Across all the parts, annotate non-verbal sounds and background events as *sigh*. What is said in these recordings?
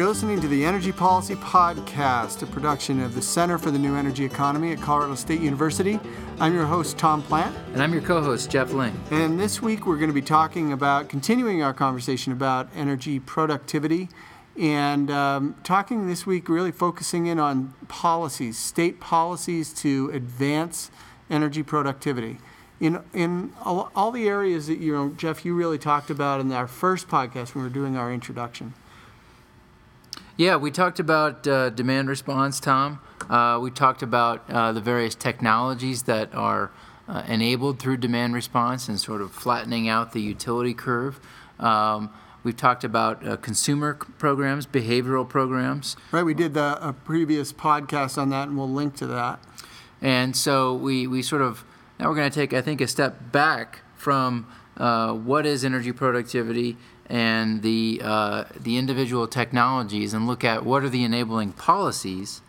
You're listening to the Energy Policy Podcast, a production of the Center for the New Energy Economy at Colorado State University. I'm your host, Tom Plant. And I'm your co host, Jeff Lyng. And this week we're going to be talking about, continuing our conversation about energy productivity, and um, talking this week really focusing in on policies, state policies to advance energy productivity. In, in all, all the areas that you know, Jeff, you really talked about in our first podcast when we were doing our introduction. Yeah, we talked about uh, demand response, Tom. Uh, we talked about uh, the various technologies that are uh, enabled through demand response and sort of flattening out the utility curve. Um, we've talked about uh, consumer programs, behavioral programs. Right, we did the, a previous podcast on that, and we'll link to that. And so we, we sort of, now we're going to take, I think, a step back from uh, what is energy productivity and the uh, the individual technologies and look at what are the enabling policies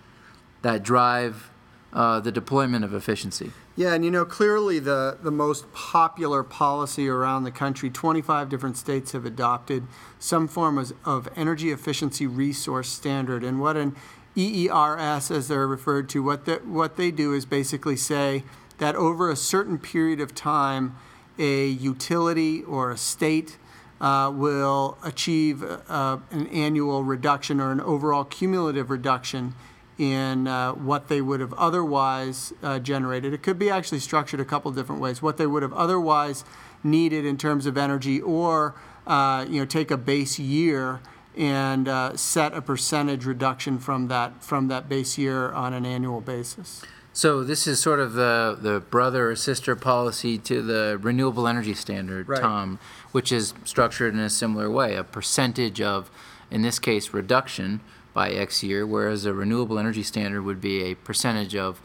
that drive uh, the deployment of efficiency. Yeah, and you know clearly the the most popular policy around the country, 25 different states have adopted some form of, of energy efficiency resource standard, and what an EERS, as they're referred to, what the, what they do is basically say that over a certain period of time, a utility or a state uh, will achieve uh, an annual reduction or an overall cumulative reduction in uh, what they would have otherwise uh, generated. It could be actually structured a couple different ways. What they would have otherwise needed in terms of energy, or uh, you know, take a base year and uh, set a percentage reduction from that from that base year on an annual basis. So this is sort of the, the brother or sister policy to the renewable energy standard, Right. Tom, which is structured in a similar way, a percentage of, in this case, reduction by X year, whereas a renewable energy standard would be a percentage of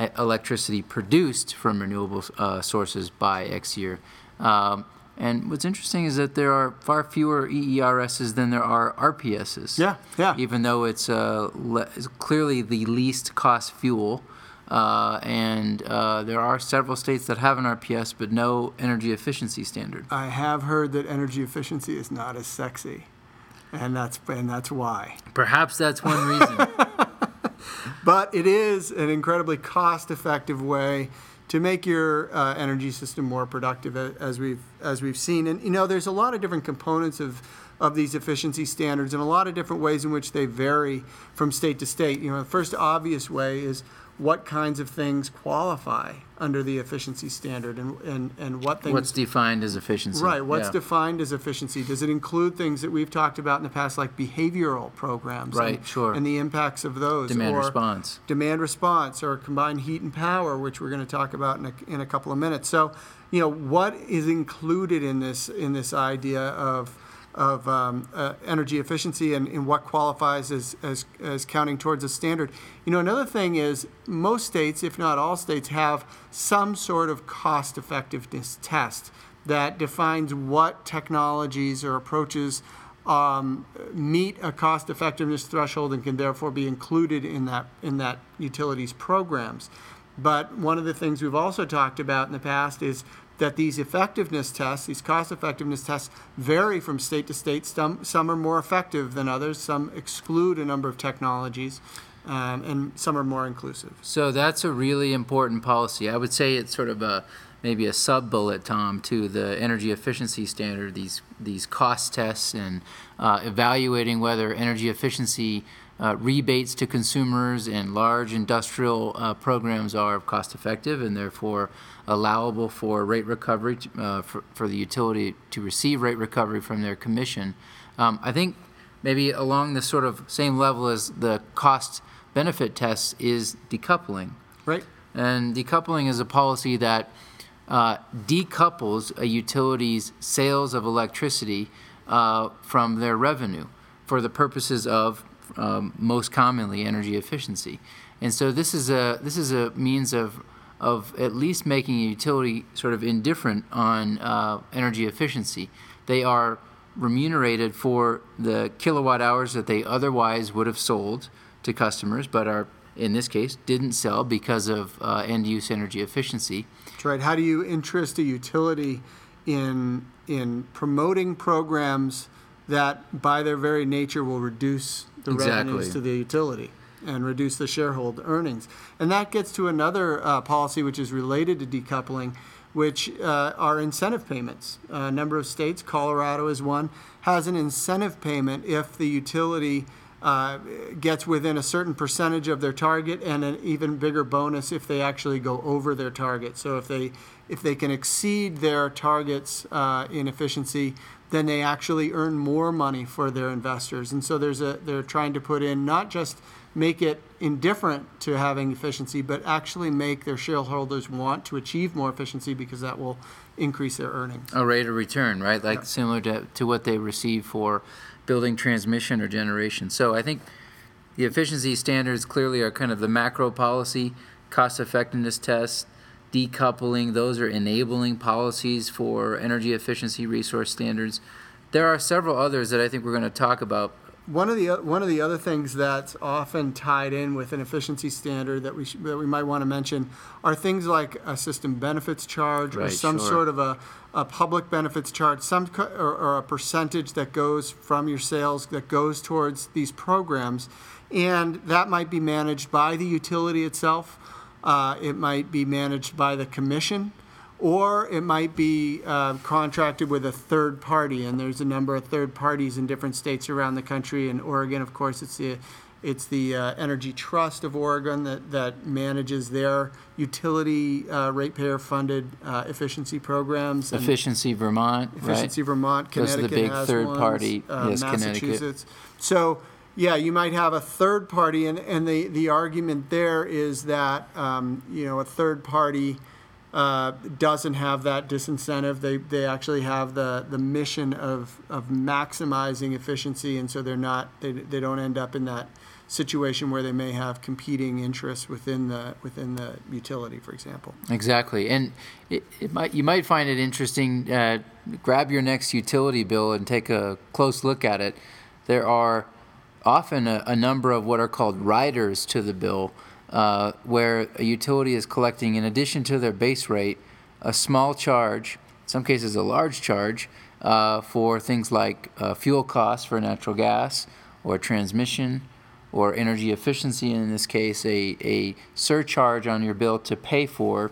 e- electricity produced from renewable uh, sources by X year. Um, and what's interesting is that there are far fewer EERSs than there are RPSs Yeah, yeah. even though it's, uh, le- it's clearly the least cost fuel. Uh, and uh, there are several states that have an RPS but no energy efficiency standard. I have heard that energy efficiency is not as sexy, and that's and that's why. Perhaps that's one reason. *laughs* But it is an incredibly cost-effective way to make your uh, energy system more productive, as we've as we've seen. And you know, there's a lot of different components of of these efficiency standards, and a lot of different ways in which they vary from state to state. You know, the first obvious way is what kinds of things qualify under the efficiency standard, and and, and what things What's defined as efficiency? Right. What's Yeah. defined as efficiency? Does it include things that we've talked about in the past, like behavioral programs? Right, and, sure. And the impacts of those. Demand or response. Demand response or combined heat and power, which we're going to talk about in a, in a couple of minutes. So, you know, what is included in this in this idea of of um, uh, energy efficiency and, and what qualifies as, as, as counting towards a standard. You know, another thing is most states, if not all states, have some sort of cost effectiveness test that defines what technologies or approaches um, meet a cost effectiveness threshold and can therefore be included in that in that utilities programs. But one of the things we've also talked about in the past is that these effectiveness tests, these cost effectiveness tests, vary from state to state. Some, some are more effective than others, some exclude a number of technologies, um, and some are more inclusive. So that's a really important policy. I would say it's sort of a maybe a sub bullet, Tom, to the energy efficiency standard. These these cost tests and uh, evaluating whether energy efficiency uh, rebates to consumers and large industrial uh, programs are cost effective and therefore allowable for rate recovery to, uh, for, for the utility to receive rate recovery from their commission. Um, I think maybe along the sort of same level as the cost benefit tests is decoupling. Right? And decoupling is a policy that uh, decouples a utility's sales of electricity uh, from their revenue for the purposes of um, most commonly energy efficiency. And so this is a this is a means of of at least making a utility sort of indifferent on uh, energy efficiency. They are remunerated for the kilowatt hours that they otherwise would have sold to customers, but are in this case didn't sell because of uh, end use energy efficiency. That's right. How do you interest a utility in in promoting programs that by their very nature will reduce the revenues to the utility and reduce the shareholder earnings. And that gets to another uh, policy which is related to decoupling, which uh, are incentive payments. a number of states, Colorado is one, has an incentive payment if the utility uh, gets within a certain percentage of their target and an even bigger bonus if they actually go over their target. So if they if they can exceed their targets uh, in efficiency, then they actually earn more money for their investors. And so there's a they're trying to put in not just make it indifferent to having efficiency, but actually make their shareholders want to achieve more efficiency because that will increase their earnings. A rate of return, right? Like similar to, to what they receive for building transmission or generation. So I think the efficiency standards clearly are kind of the macro policy, cost effectiveness test, decoupling, those are enabling policies for energy efficiency resource standards. There are several others that I think we're going to talk about. One of the one of the other things that's often tied in with an efficiency standard that we sh- that we might want to mention are things like a system benefits charge or some sure. sort of a, a public benefits charge, some co- or, or a percentage that goes from your sales that goes towards these programs, and that might be managed by the utility itself. Uh, it might be managed by the commission or it might be uh, contracted with a third party, and there's a number of third parties in different states around the country. In Oregon, of course, it's the it's the uh, Energy Trust of Oregon that, that manages their utility uh, ratepayer funded uh, efficiency programs. Efficiency Vermont, right? Efficiency Vermont, Those are the big third ones, party- uh, yes, Connecticut. So, yeah, you might have a third party, and, and the, the argument there is that, um, you know, a third party uh, doesn't have that disincentive. They, they actually have the, the mission of, of maximizing efficiency, and so they're not, they, they don't end up in that situation where they may have competing interests within the, within the utility, for example. Exactly, and it, it might you might find it interesting. Uh, grab your next utility bill and take a close look at it. There are often a, a number of what are called riders to the bill, uh, where a utility is collecting, in addition to their base rate, a small charge, in some cases a large charge, uh, for things like uh, fuel costs for natural gas or transmission or energy efficiency, and in this case, a, a surcharge on your bill to pay for,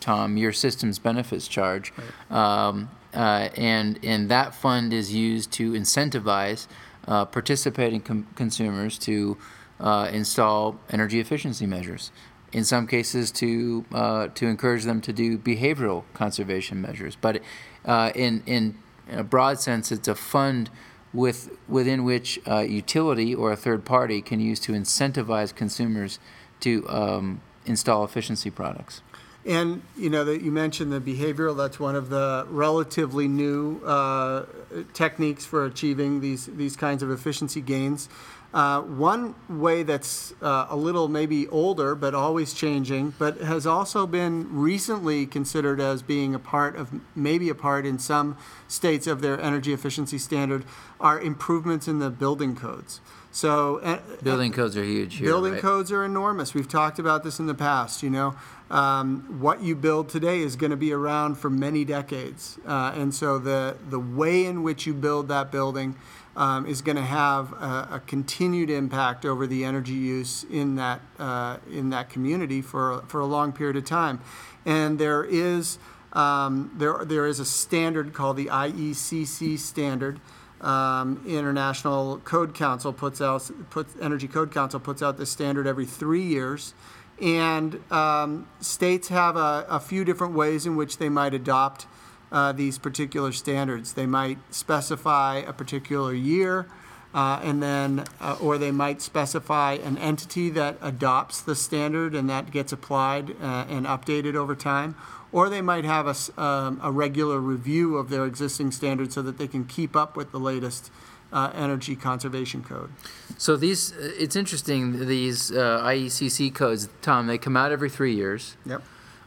Tom, your system's benefits charge. Um, uh, and, and that fund is used to incentivize uh, participating com- consumers to uh, install energy efficiency measures. In some cases, to uh, to encourage them to do behavioral conservation measures. But uh, in in a broad sense, it's a fund with within which uh, utility or a third party can use to incentivize consumers to um, install efficiency products. And, you know, that you mentioned the behavioral, that's one of the relatively new uh, techniques for achieving these, these kinds of efficiency gains. Uh, one way that's uh, a little maybe older, but always changing, but has also been recently considered as being a part of, maybe a part in some states of their energy efficiency standard, are improvements in the building codes. So, uh, Building codes are huge here. Building right? codes are enormous. We've talked about this in the past. You know, um, what you build today is going to be around for many decades, uh, and so the the way in which you build that building um, is going to have a, a continued impact over the energy use in that uh, in that community for for a long period of time, and there is. Um, there, there is a standard called the IECC standard, um, International Code Council puts out puts Energy Code Council puts out this standard every three years, and um, states have a, a few different ways in which they might adopt uh, these particular standards. They might specify a particular year, uh, and then, uh, or they might specify an entity that adopts the standard and that gets applied uh, and updated over time. Or they might have a, um, a regular review of their existing standards so that they can keep up with the latest uh, energy conservation code. So these, it's interesting. These uh, IECC codes, Tom, they come out every three years. Yep.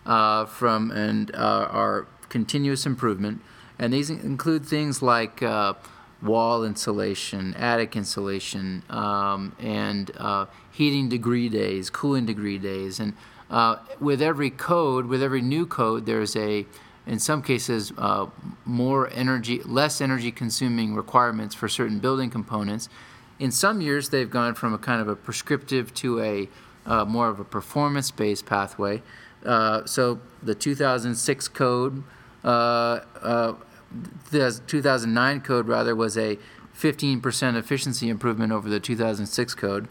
uh, from and uh, are continuous improvement, and these include things like uh, wall insulation, attic insulation, um, and uh, heating degree days, cooling degree days, and uh, with every code, with every new code, there's a in some cases, uh, more energy, less energy consuming requirements for certain building components. In some years, they've gone from a kind of a prescriptive to a uh, more of a performance based pathway. Uh, so the 2006 code, uh, uh, the 2009 code rather, was a 15% efficiency improvement over the 2006 code.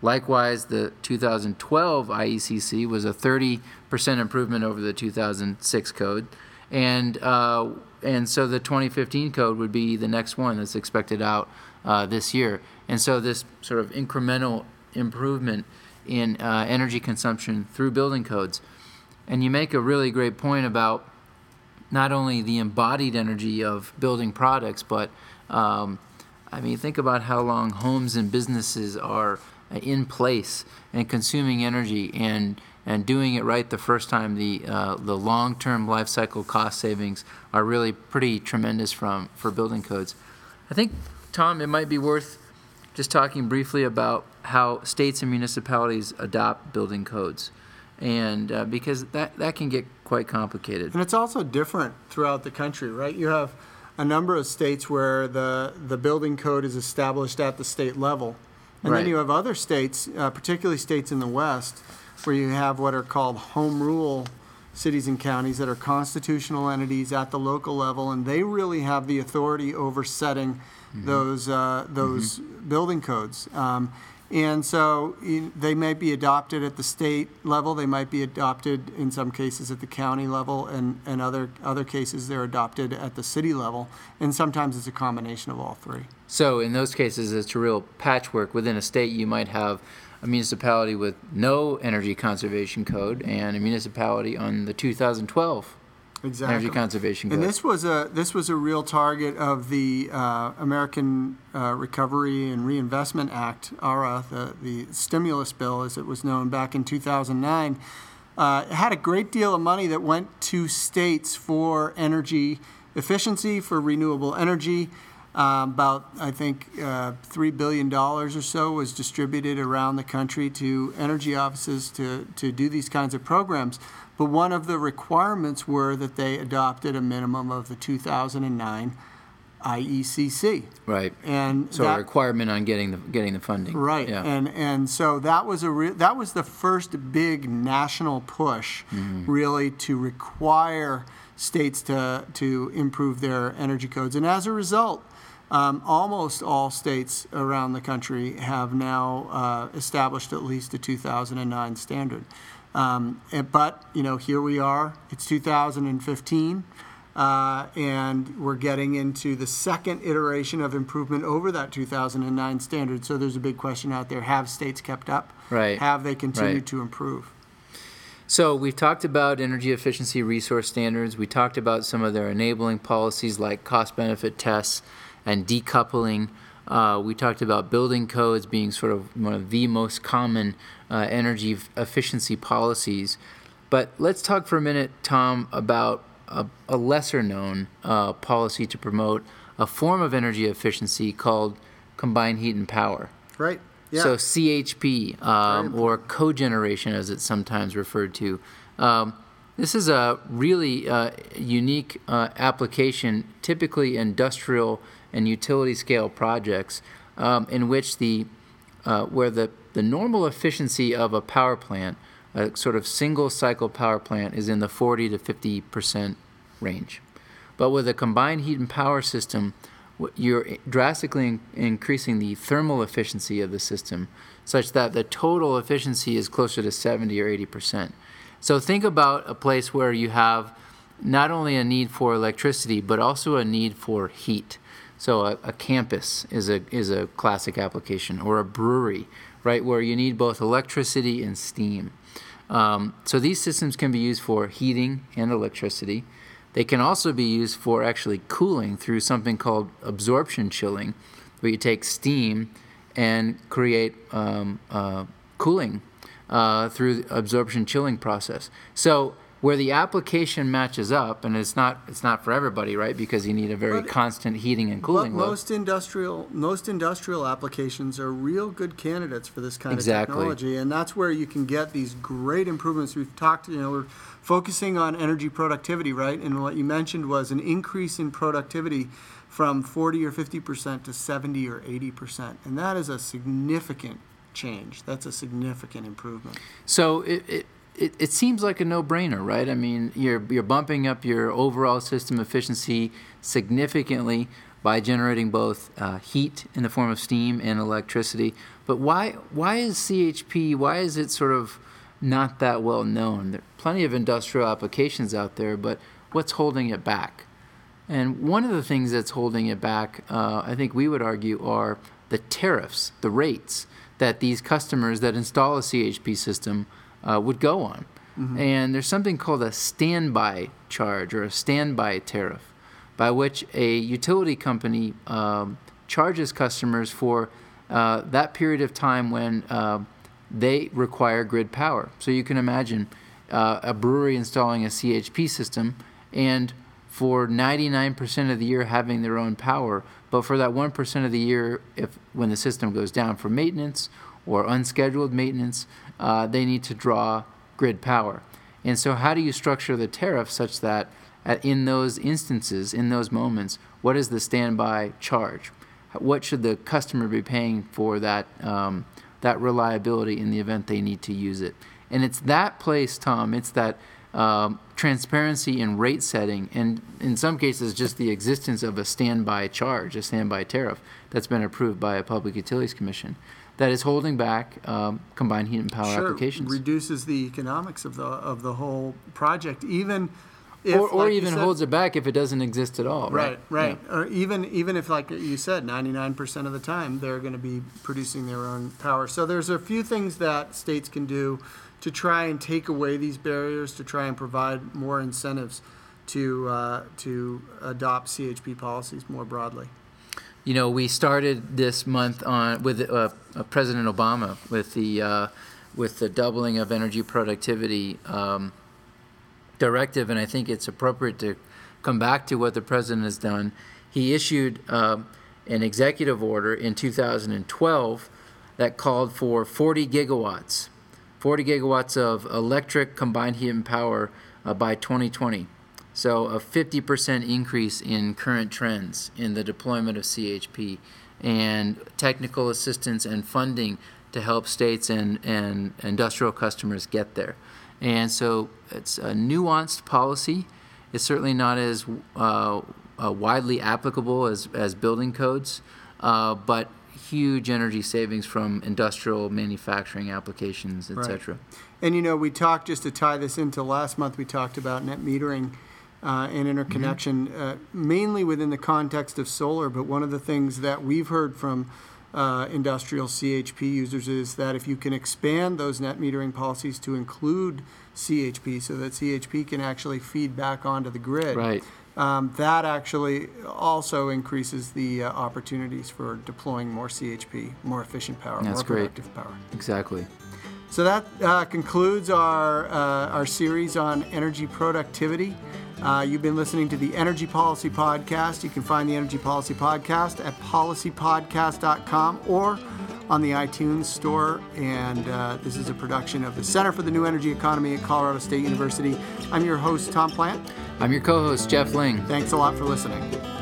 Likewise, the 2012 IECC was a 30% improvement over the 2006 code. And, uh, and so the 2015 code would be the next one that's expected out uh, this year. And so this sort of incremental improvement in uh, energy consumption through building codes. And you make a really great point about not only the embodied energy of building products, but um, I mean, think about how long homes and businesses are in place and consuming energy and and doing it right the first time. The uh, the long term life cycle cost savings are really pretty tremendous from for building codes. I think Tom, it might be worth just talking briefly about how states and municipalities adopt building codes, and uh, because that that can get quite complicated. And it's also different throughout the country, right? You have a number of states where the, the building code is established at the state level. And Right. then you have other states, uh, particularly states in the West, where you have what are called home rule cities and counties that are constitutional entities at the local level, and they really have the authority over setting those, uh, those building codes. Um, and so they might be adopted at the state level, they might be adopted in some cases at the county level, and, and other, other cases they're adopted at the city level. And sometimes it's a combination of all three. So in those cases, it's a real patchwork. Within a state, you might have a municipality with no energy conservation code and a municipality on the 2012 Exactly. energy conservation And this was a, this was a real target of the uh, American uh, Recovery and Reinvestment Act, ARA, the, the stimulus bill, as it was known, back in 2009. Uh, It had a great deal of money that went to states for energy efficiency, for renewable energy. Um, About, I think, uh, $3 billion or so was distributed around the country to energy offices to, to do these kinds of programs. But one of the requirements were that they adopted a minimum of the 2009 IECC. right. And So a that, requirement on getting the getting the funding. Right, Yeah. and and so that was a re- that was the first big national push, Mm-hmm. really to require states to to improve their energy codes, and as a result, um, almost all states around the country have now uh, established at least a 2009 standard. Um, and- but you know, here we are. It's 2015. Uh, and we're getting into the second iteration of improvement over that 2009 standard. So there's a big question out there: Have states kept up? Right. Have they continued Right. to improve? So we've talked about energy efficiency resource standards. We talked about some of their enabling policies like cost benefit tests and decoupling. Uh, we talked about building codes being sort of one of the most common uh, energy f- efficiency policies. But let's talk for a minute, Tom, about a, a lesser known uh, policy to promote a form of energy efficiency called combined heat and power. Right. Yeah. So CHP um, or cogeneration, as it's sometimes referred to. Um, this is a really uh, unique uh, application, typically industrial and utility scale projects, um, in which the uh, where the, the normal efficiency of a power plant, a sort of single cycle power plant, is in the 40 to 50 percent range. But with a combined heat and power system, you're drastically in- increasing the thermal efficiency of the system such that the total efficiency is closer to 70 or 80 percent. So think about a place where you have not only a need for electricity, but also a need for heat. So a, a campus is a, is a classic application, or a brewery, right, where you need both electricity and steam. Um, so these systems can be used for heating and electricity. They can also be used for actually cooling through something called absorption chilling, where you take steam and create um, uh, cooling uh, through the absorption chilling process. So where the application matches up, and it's not it's not for everybody, right? Because you need a very But- constant heating and But cooling load. most industrial, most industrial applications are real good candidates for this kind Exactly. of technology, and that's where you can get these great improvements. We've talked, you know, we're focusing on energy productivity, right? And what you mentioned was an increase in productivity from 40 or 50 percent to 70 or 80 percent, and that is a significant change. That's a significant improvement. So it, it, it, it seems like a no-brainer, right? I mean, you're you're bumping up your overall system efficiency significantly by generating both uh, heat in the form of steam and electricity. But why why is CHP? Why is it sort of not that well known? There are plenty of industrial applications out there, but what's holding it back? And one of the things that's holding it back, uh, I think we would argue, are the tariffs, the rates that these customers that install a CHP system uh, would go on. And there's something called a standby charge or a standby tariff, by which a utility company um, charges customers for uh, that period of time when uh, they require grid power. So you can imagine uh, a brewery installing a CHP system and for 99% of the year having their own power, but for that 1% of the year, if when the system goes down for maintenance or unscheduled maintenance, uh, they need to draw grid power. And so, how do you structure the tariff such that at, in those instances, in those moments, what is the standby charge? What should the customer be paying for that um, that reliability in the event they need to use it? And it's that place, Tom. It's that um, transparency in rate setting, and in some cases, just the existence of a standby charge, a standby tariff that's been approved by a Public Utilities Commission, that is holding back um, combined heat and power sure, applications, reduces the economics of the of the whole project, even if, or, or like even said- holds it back if it doesn't exist at all. Right, right. Yeah. Or even even if, like you said, ninety-nine percent of the time they're going to be producing their own power. So there's a few things that states can do to try and take away these barriers, to try and provide more incentives to uh, to adopt CHP policies more broadly. You know, we started this month on with uh, uh, President Obama with the uh, with the doubling of energy productivity um, directive, and I think it's appropriate to come back to what the president has done. He issued um an executive order in 2012 that called for 40 gigawatts, 40 gigawatts of electric combined heat and power uh, by 2020. So a 50% increase in current trends in the deployment of CHP and technical assistance and funding to help states and, and industrial customers get there. And so it's a nuanced policy. It's certainly not as uh, uh, widely applicable as, as building codes, uh, but huge energy savings from industrial manufacturing applications, et Right. cetera. And you know, we talked just to tie this into last month. We talked about net metering uh, and interconnection, uh, mainly within the context of solar. But one of the things that we've heard from uh, industrial CHP users is that if you can expand those net metering policies to include CHP, so that CHP can actually feed back onto the grid, Right. Um, that actually also increases the uh, opportunities for deploying more CHP, more efficient power, That's more great. productive power. Exactly. So that uh, concludes our, uh, our series on energy productivity. Uh, you've been listening to the Energy Policy Podcast. You can find the Energy Policy Podcast at policypodcast.com or on the iTunes Store. And uh, this is a production of the Center for the New Energy Economy at Colorado State University. I'm your host, Tom Plant. I'm your co host, Jeff Lyng. Thanks a lot for listening.